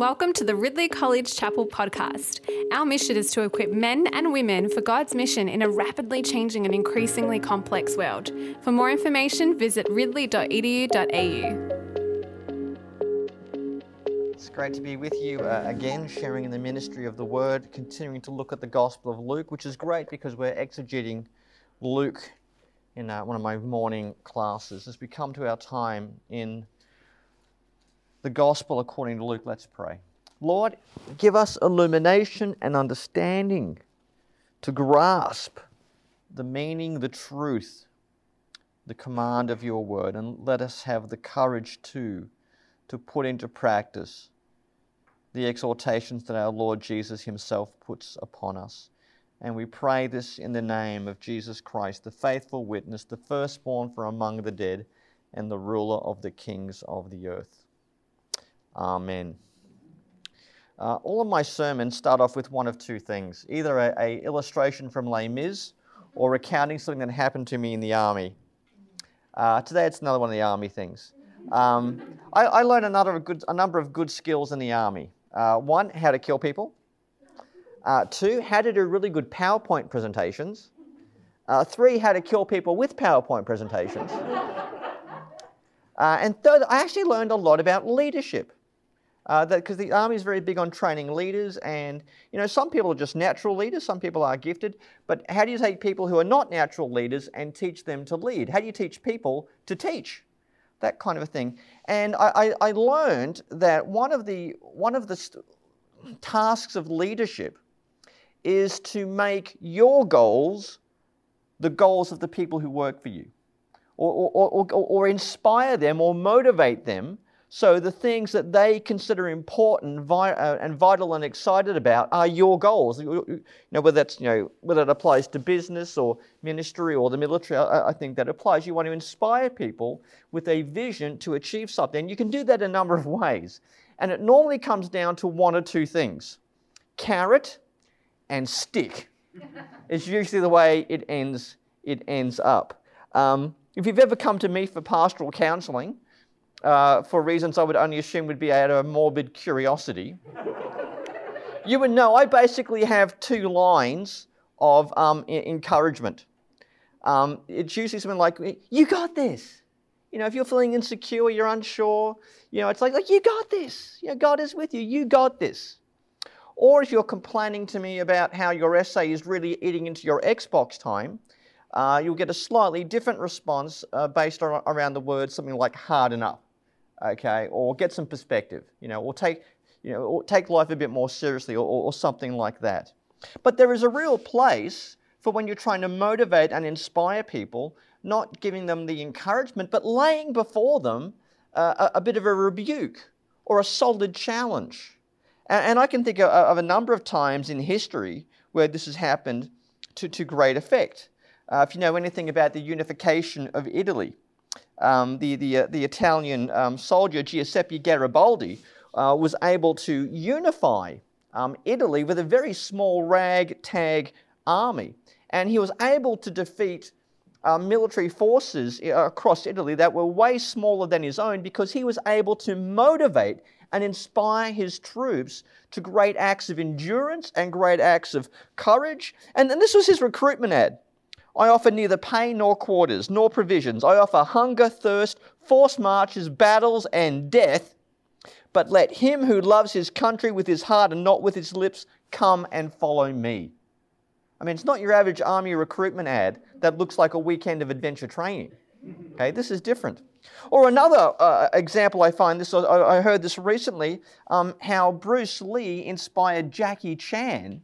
Welcome to the Ridley College Chapel podcast. Our mission is to equip men and women for God's mission in a rapidly changing and increasingly complex world. For more information, visit ridley.edu.au. It's great to be with you uh, again, sharing in the ministry of the Word, continuing to look at the Gospel of Luke, which is great because we're exegeting Luke in uh, one of my morning classes. As we come to our time in the gospel according to Luke, let's pray. Lord, give us illumination and understanding to grasp the meaning, the truth, the command of your word, and let us have the courage too to put into practice the exhortations that our Lord Jesus Himself puts upon us. And we pray this in the name of Jesus Christ, the faithful witness, the firstborn from among the dead, and the ruler of the kings of the earth. Amen. Uh, all of my sermons start off with one of two things either a, a, illustration from Les Mis or recounting something that happened to me in the army. Uh, today it's another one of the army things. Um, I, I, learned another good, a number of good skills in the army. Uh, one, how to kill people. Uh, two, how to do really good PowerPoint presentations. Uh, three, how to kill people with PowerPoint presentations. Uh, and third, I actually learned a lot about leadership because uh, the army is very big on training leaders, and you know some people are just natural leaders, some people are gifted. But how do you take people who are not natural leaders and teach them to lead? How do you teach people to teach? That kind of a thing. And I, I, I learned that one of the one of the st- tasks of leadership is to make your goals the goals of the people who work for you, or, or, or, or inspire them or motivate them so the things that they consider important uh, and vital and excited about are your goals. You know, whether that's you know whether it applies to business or ministry or the military, I, I think that applies. You want to inspire people with a vision to achieve something. You can do that a number of ways, and it normally comes down to one or two things: carrot and stick. it's usually the way it ends. It ends up. Um, if you've ever come to me for pastoral counselling uh, for reasons I would only assume would be out of morbid curiosity, you would know I basically have two lines of um, encouragement. Um, it's usually something like, You got this. You know, if you're feeling insecure, you're unsure, you know, it's like, like You got this. You know, God is with you. You got this. Or if you're complaining to me about how your essay is really eating into your Xbox time, uh, you'll get a slightly different response uh, based on, around the word something like hard enough okay, or get some perspective, you know, or take, you know, or take life a bit more seriously, or, or, something like that. But there is a real place for when you're trying to motivate and inspire people, not giving them the encouragement, but laying before them uh, a, a, bit of a rebuke or a solid challenge. And, and I can think of, of, a number of times in history where this has happened to, to great effect. Uh, if you know anything about the unification of Italy, um, the, the, uh, the Italian um, soldier Giuseppe Garibaldi uh, was able to unify um, Italy with a very small ragtag army. And he was able to defeat uh, military forces uh, across Italy that were way smaller than his own because he was able to motivate and inspire his troops to great acts of endurance and great acts of courage. And, and this was his recruitment ad. I offer neither pay nor quarters, nor provisions. I offer hunger, thirst, forced marches, battles, and death. But let him who loves his country with his heart and not with his lips come and follow me. I mean, it's not your average army recruitment ad that looks like a weekend of adventure training. Okay, this is different. Or another uh, example I find this, I heard this recently, um, how Bruce Lee inspired Jackie Chan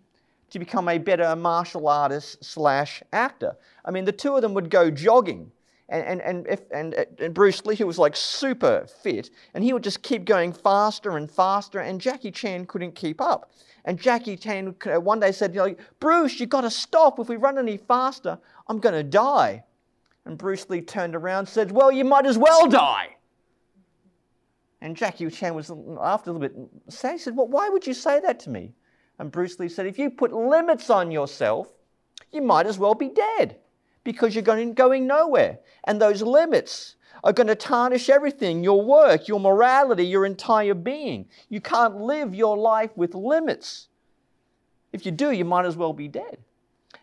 to become a better martial artist slash actor. I mean, the two of them would go jogging. And, and, and, if, and, and Bruce Lee, who was like super fit, and he would just keep going faster and faster, and Jackie Chan couldn't keep up. And Jackie Chan uh, one day said, you know, Bruce, you've got to stop. If we run any faster, I'm going to die. And Bruce Lee turned around and said, Well, you might as well die. And Jackie Chan was, after a little bit sad, he said, Well, why would you say that to me? And Bruce Lee said, if you put limits on yourself, you might as well be dead because you're going, going nowhere. And those limits are going to tarnish everything your work, your morality, your entire being. You can't live your life with limits. If you do, you might as well be dead.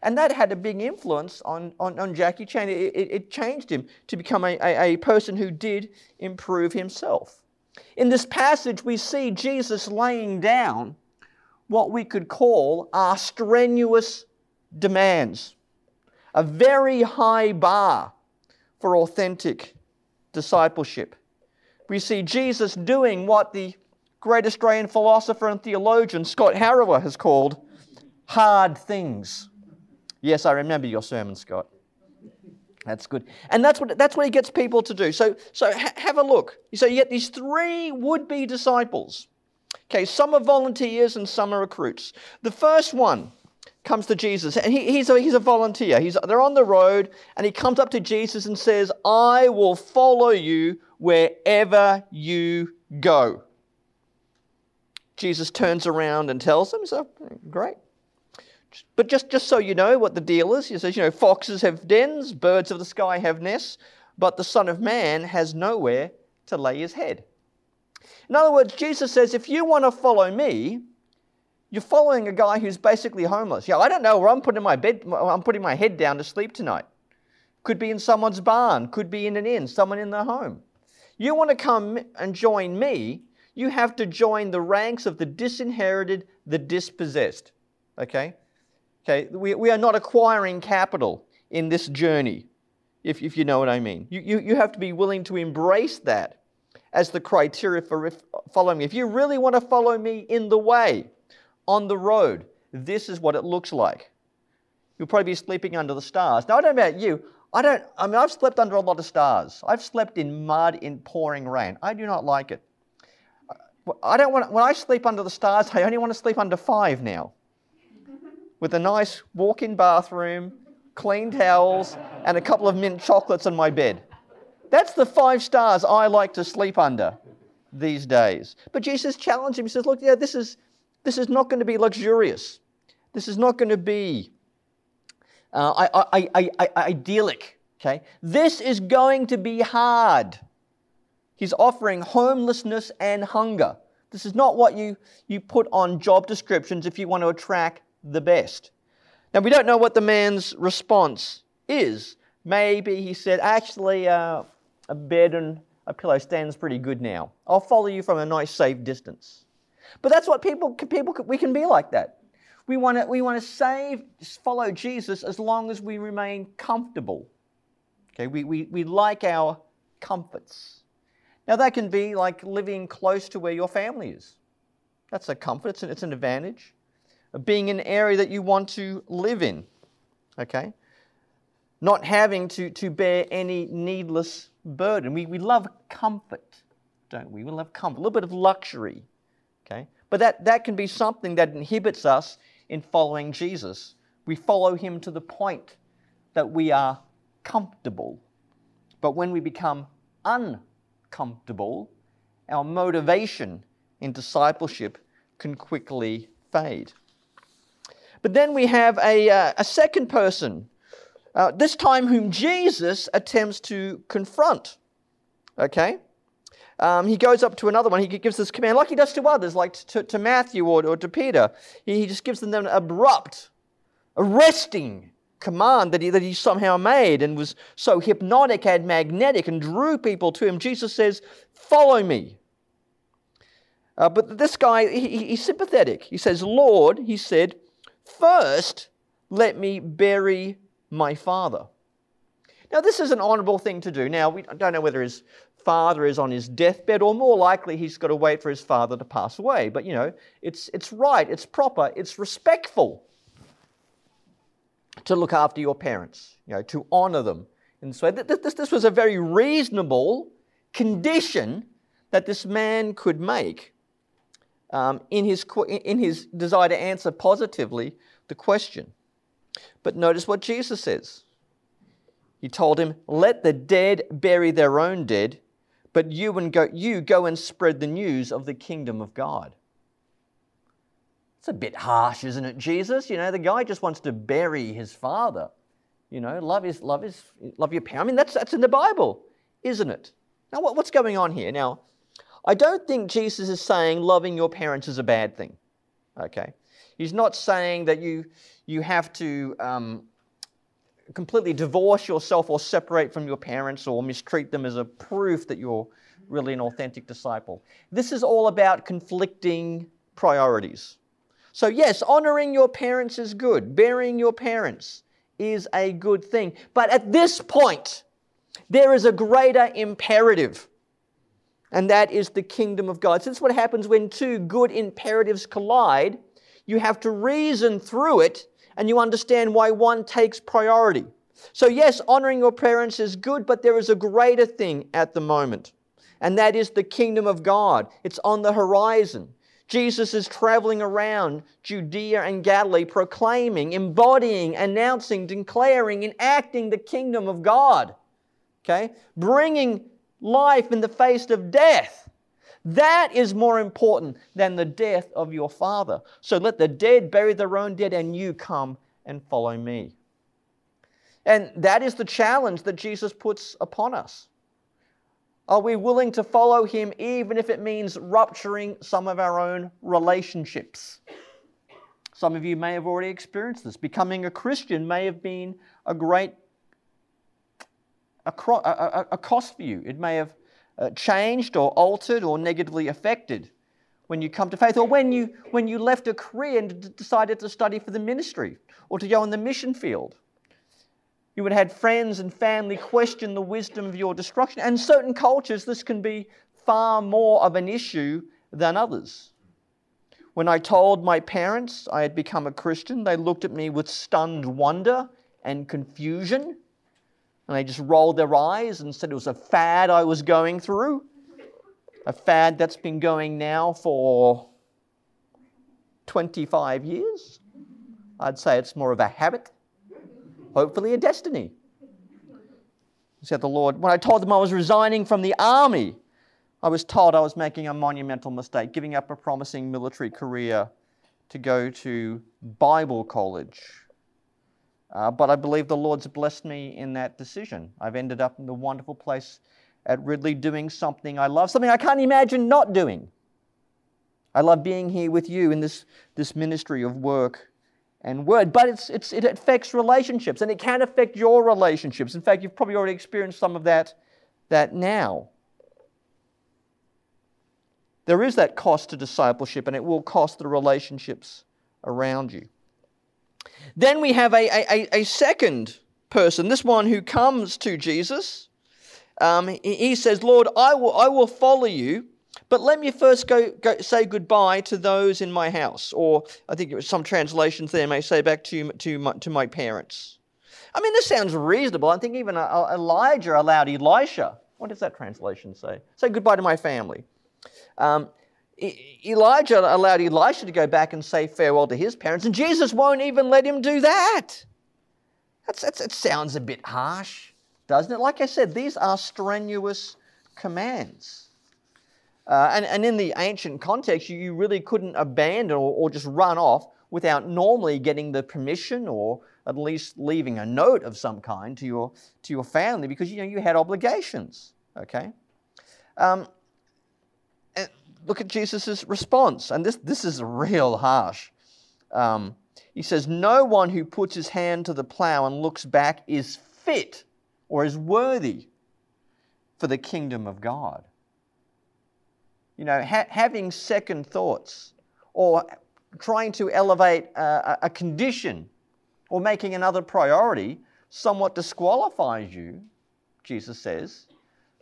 And that had a big influence on, on, on Jackie Chan. It, it, it, changed him to become a, a, a person who did improve himself. In this passage, we see Jesus laying down what we could call our strenuous demands, a very high bar for authentic discipleship. We see Jesus doing what the great Australian philosopher and theologian Scott Harrower has called hard things. Yes, I remember your sermon, Scott. That's good. And that's what, that's what he gets people to do. So, so ha- have a look. So you get these three would be disciples. Okay, some are volunteers and some are recruits. The first one comes to Jesus, and he, he's, a, he's a volunteer. He's, they're on the road, and he comes up to Jesus and says, I will follow you wherever you go. Jesus turns around and tells him, so great. But just, just so you know what the deal is, he says, you know, foxes have dens, birds of the sky have nests, but the Son of Man has nowhere to lay his head. In other words, Jesus says, if you want to follow me, you're following a guy who's basically homeless. Yeah, I don't know where I'm putting my bed, I'm putting my head down to sleep tonight. Could be in someone's barn, could be in an inn, someone in their home. You want to come and join me, you have to join the ranks of the disinherited, the dispossessed. Okay? Okay, we, we are not acquiring capital in this journey, if, if you know what I mean. You, you, you have to be willing to embrace that as the criteria for following me. If you really want to follow me in the way, on the road, this is what it looks like. You'll probably be sleeping under the stars. Now, I don't know about you. I don't, I mean, I've slept under a lot of stars. I've slept in mud in pouring rain. I do not like it. I don't want, when I sleep under the stars, I only want to sleep under five now with a nice walk in bathroom, clean towels, and a couple of mint chocolates on my bed. That's the five stars I like to sleep under these days. But Jesus challenged him. He says, Look, yeah, this is, this is not going to be luxurious. This is not going to be uh, I, I, I, idyllic. Okay? This is going to be hard. He's offering homelessness and hunger. This is not what you, you put on job descriptions if you want to attract the best. Now, we don't know what the man's response is. Maybe he said, Actually, uh, a bed and a pillow stands pretty good now. I'll follow you from a nice, safe distance. But that's what people, people we can be like that. We want to we want to save, follow Jesus as long as we remain comfortable. Okay, we, we, we like our comforts. Now, that can be like living close to where your family is. That's a comfort, it's an, it's an advantage being in an area that you want to live in. Okay? Not having to, to bear any needless burden. We, we love comfort, don't we? We love comfort, a little bit of luxury. Okay? But that, that can be something that inhibits us in following Jesus. We follow him to the point that we are comfortable. But when we become uncomfortable, our motivation in discipleship can quickly fade. But then we have a, uh, a second person, uh, this time whom Jesus attempts to confront. Okay? Um, he goes up to another one. He gives this command, like he does to others, like to, to Matthew or, or to Peter. He, he just gives them an abrupt, arresting command that he, that he somehow made and was so hypnotic and magnetic and drew people to him. Jesus says, Follow me. Uh, but this guy, he, he's sympathetic. He says, Lord, he said, First, let me bury my father. Now, this is an honourable thing to do. Now, we don't know whether his father is on his deathbed, or more likely he's got to wait for his father to pass away. But, you know, it's, it's right, it's proper, it's respectful to look after your parents, you know, to honour them. And so this, this, this was a very reasonable condition that this man could make um, in, his, in his desire to answer positively the question. But notice what Jesus says. He told him, Let the dead bury their own dead, but you, and go, you go and spread the news of the kingdom of God. It's a bit harsh, isn't it, Jesus? You know, the guy just wants to bury his father. You know, love is love is love your parents. I mean, that's, that's in the Bible. isn't it? Now, what, what's going on here? Now, I don't think Jesus is saying loving your parents is a bad thing. Okay? He's not saying that you, you have to um, completely divorce yourself or separate from your parents or mistreat them as a proof that you're really an authentic disciple. This is all about conflicting priorities. So, yes, honoring your parents is good, burying your parents is a good thing. But at this point, there is a greater imperative, and that is the kingdom of God. So, what happens when two good imperatives collide. You have to reason through it and you understand why one takes priority. So, yes, honoring your parents is good, but there is a greater thing at the moment, and that is the kingdom of God. It's on the horizon. Jesus is traveling around Judea and Galilee, proclaiming, embodying, announcing, declaring, enacting the kingdom of God. Okay? Bringing life in the face of death. That is more important than the death of your father. So let the dead bury their own dead, and you come and follow me. And that is the challenge that Jesus puts upon us. Are we willing to follow him even if it means rupturing some of our own relationships? Some of you may have already experienced this. Becoming a Christian may have been a great a, a, a cost for you. It may have uh, changed or altered or negatively affected when you come to faith, or when you, when you left a career and d- decided to study for the ministry or to go in the mission field. You would have had friends and family question the wisdom of your destruction. And certain cultures, this can be far more of an issue than others. When I told my parents I had become a Christian, they looked at me with stunned wonder and confusion. And they just rolled their eyes and said it was a fad I was going through. A fad that's been going now for 25 years. I'd say it's more of a habit, hopefully a destiny. Said the Lord. When I told them I was resigning from the army, I was told I was making a monumental mistake, giving up a promising military career to go to Bible college. Uh, but I believe the Lord's blessed me in that decision. I've ended up in the wonderful place at Ridley doing something I love, something I can't imagine not doing. I love being here with you in this, this ministry of work and word, but it's, it's, it affects relationships and it can affect your relationships. In fact, you've probably already experienced some of that, that now. There is that cost to discipleship, and it will cost the relationships around you. Then we have a, a, a second person, this one who comes to Jesus. Um, he says, Lord, I will, I will follow you, but let me first go, go say goodbye to those in my house. Or I think it was some translations there may say back to, to, my, to my parents. I mean, this sounds reasonable. I think even uh, uh, Elijah allowed Elisha. What does that translation say? Say goodbye to my family. Um, Elijah allowed Elisha to go back and say farewell to his parents, and Jesus won't even let him do that. That's, that's, that sounds a bit harsh, doesn't it? Like I said, these are strenuous commands. Uh, and, and in the ancient context, you, you really couldn't abandon or, or just run off without normally getting the permission or at least leaving a note of some kind to your, to your family because you know you had obligations. Okay? Um, look at Jesus' response. And this, this is real harsh. Um, he says, No one who puts his hand to the plow and looks back is fit or is worthy for the kingdom of God. You know, ha- having second thoughts or trying to elevate a, a condition or making another priority somewhat disqualifies you, Jesus says,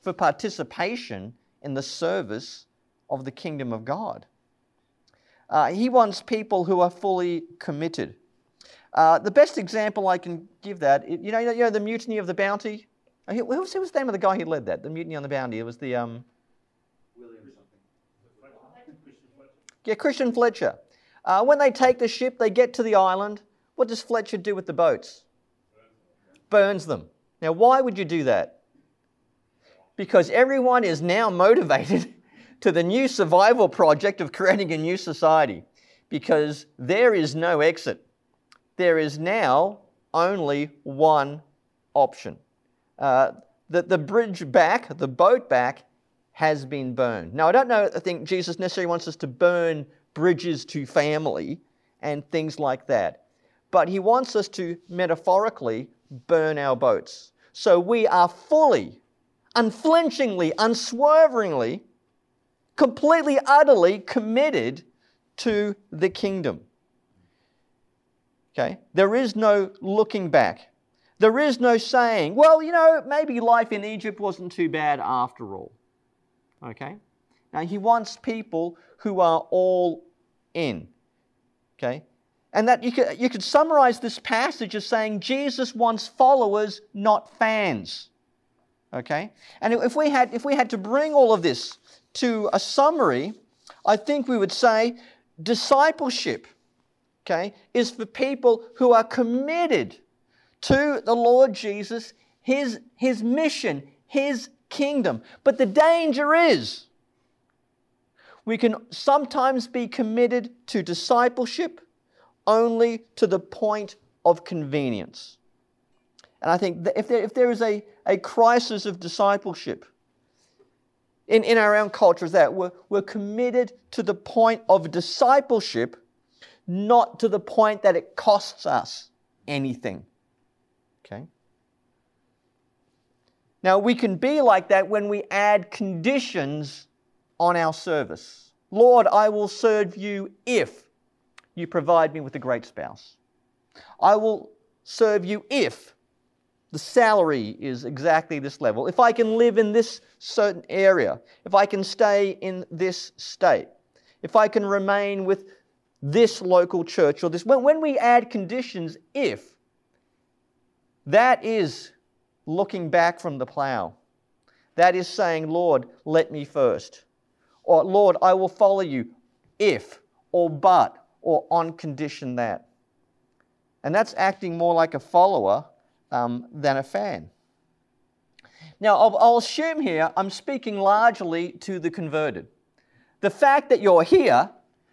for participation in the service of the kingdom of God. Uh, he wants people who are fully committed. Uh, the best example I can give that, you know, you know the mutiny of the Bounty. Uh, who was, who was the name of the guy who led that? The mutiny on the Bounty. It was the um, William something. Yeah, Christian Fletcher. Uh, when they take the ship, they get to the island. What does Fletcher do with the boats? Burns them. Now, why would you do that? Because everyone is now motivated to the new survival project of creating a new society because there is no exit. There is now only one option. Uh, that the bridge back, the boat back, has been burned. Now, I don't know, I think Jesus necessarily wants us to burn bridges to family and things like that. But he wants us to metaphorically burn our boats. So we are fully, unflinchingly, unswervingly, completely, utterly committed to the kingdom. Okay? There is no looking back. There is no saying, well, you know, maybe life in Egypt wasn't too bad after all. Okay? Now, he wants people who are all in. Okay? And that you could, you could summarize this passage as saying Jesus wants followers, not fans. Okay? And if we had, if we had to bring all of this to a summary, I think we would say discipleship, okay, is for people who are committed to the Lord Jesus, his, his mission, his kingdom. But the danger is we can sometimes be committed to discipleship only to the point of convenience. And I think if there, if there is a, a crisis of discipleship in, in our own culture, is that we're, we're committed to the point of discipleship, not to the point that it costs us anything. Okay? Now, we can be like that when we add conditions on our service. Lord, I will serve you if you provide me with a great spouse. I will serve you if the salary is exactly this level, if I can live in this certain area, if I can stay in this state, if I can remain with this local church or this. When, when we add conditions, if, that is looking back from the plow. That is saying, Lord, let me first. Or, Lord, I will follow you if, or but, or on condition that. And that's acting more like a follower um, than a fan. Now, I'll, I'll assume here I'm speaking largely to the converted. The fact that you're here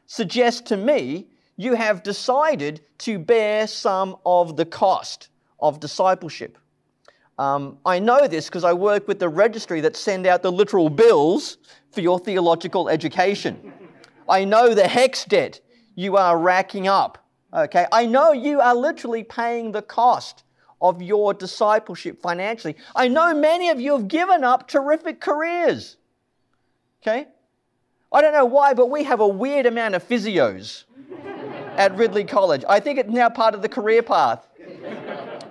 suggests to me you have decided to bear some of the cost of discipleship. Um, I know this because I work with the registry that send out the literal bills for your theological education. I know the HECS debt you are racking up. Okay, I know you are literally paying the cost of your discipleship financially. I know many of you have given up terrific careers. Okay? I don't know why, but we have a weird amount of physios at Ridley College. I think it's now part of the career path.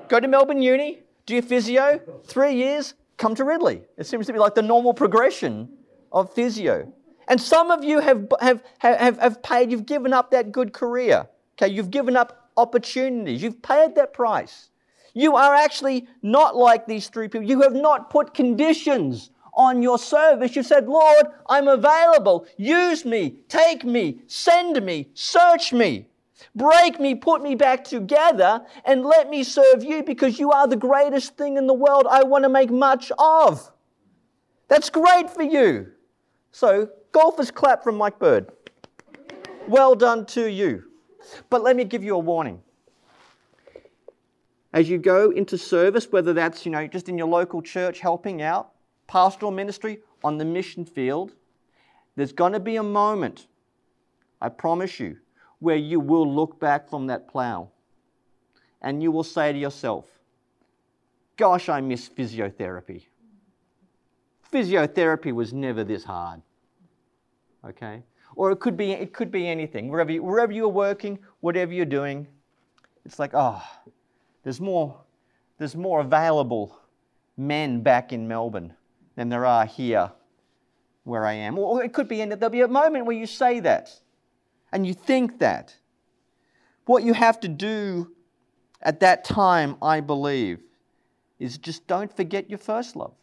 Go to Melbourne Uni, do your physio, three years, come to Ridley. It seems to be like the normal progression of physio. And some of you have, have, have, have paid, you've given up that good career. Okay, you've given up opportunities, you've paid that price. You are actually not like these three people. You have not put conditions on your service. You said, Lord, I'm available. Use me, take me, send me, search me, break me, put me back together, and let me serve you because you are the greatest thing in the world I want to make much of. That's great for you. So Golfers clap from Mike Bird. Well done to you. But let me give you a warning. As you go into service, whether that's, you know, just in your local church helping out, pastoral ministry, on the mission field, there's going to be a moment, I promise you, where you will look back from that plow and you will say to yourself, Gosh, I miss physiotherapy. Physiotherapy was never this hard okay? Or it could be, it could be anything. Wherever, you, wherever you're working, whatever you're doing, it's like, oh, there's more, there's more available men back in Melbourne than there are here where I am. Or it could be, there'll be a moment where you say that and you think that. What you have to do at that time, I believe, is just don't forget your first love.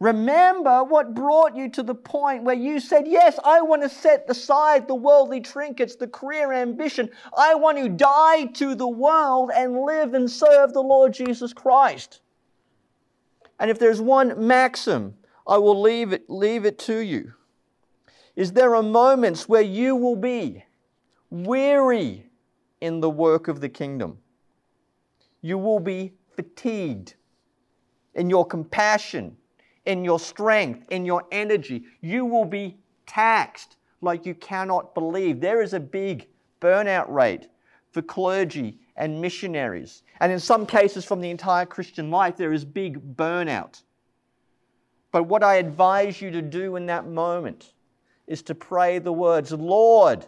Remember what brought you to the point where you said, Yes, I want to set aside the worldly trinkets, the career ambition. I want to die to the world and live and serve the Lord Jesus Christ. And if there's one maxim, I will leave it, leave it to you. Is there are moments where you will be weary in the work of the kingdom. You will be fatigued in your compassion, in your strength, in your energy. You will be taxed like you cannot believe. There is a big burnout rate for clergy and missionaries. And in some cases, from the entire Christian life, there is big burnout. But what I advise you to do in that moment is to pray the words Lord,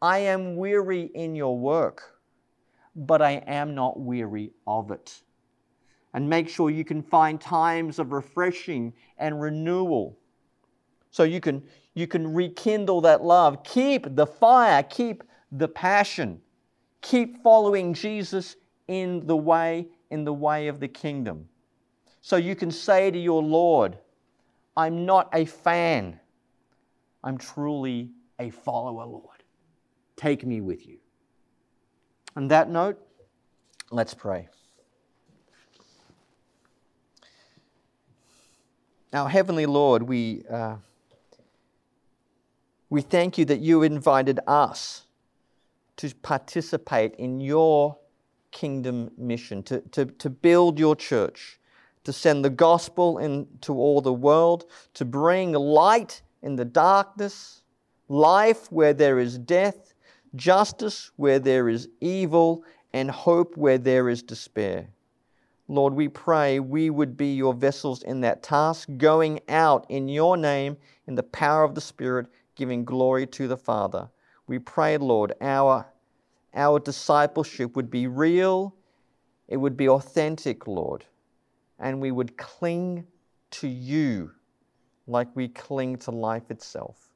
I am weary in your work, but I am not weary of it. And make sure you can find times of refreshing and renewal so you can, you can rekindle that love. Keep the fire, keep the passion. Keep following Jesus in the way, in the way of the kingdom. So you can say to your Lord, I'm not a fan. I'm truly a follower, Lord. Take me with you. On that note, let's pray. Our Heavenly Lord, we, uh, we thank you that you invited us to participate in your kingdom mission, to, to, to build your church, to send the gospel into all the world, to bring light in the darkness, life where there is death, justice where there is evil, and hope where there is despair. Lord, we pray we would be your vessels in that task, going out in your name in the power of the Spirit, giving glory to the Father. We pray, Lord, our, our discipleship would be real, it would be authentic, Lord, and we would cling to you like we cling to life itself.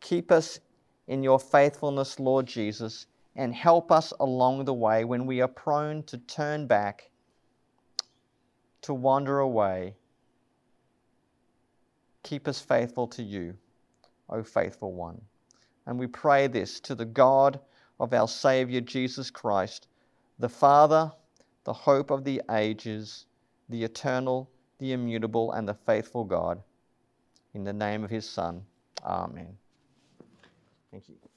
Keep us in your faithfulness, Lord Jesus, and help us along the way when we are prone to turn back, to wander away. Keep us faithful to you, O faithful one. And we pray this to the God of our Saviour Jesus Christ, the Father, the hope of the ages, the eternal, the immutable, and the faithful God. In the name of his Son. Amen. Thank you.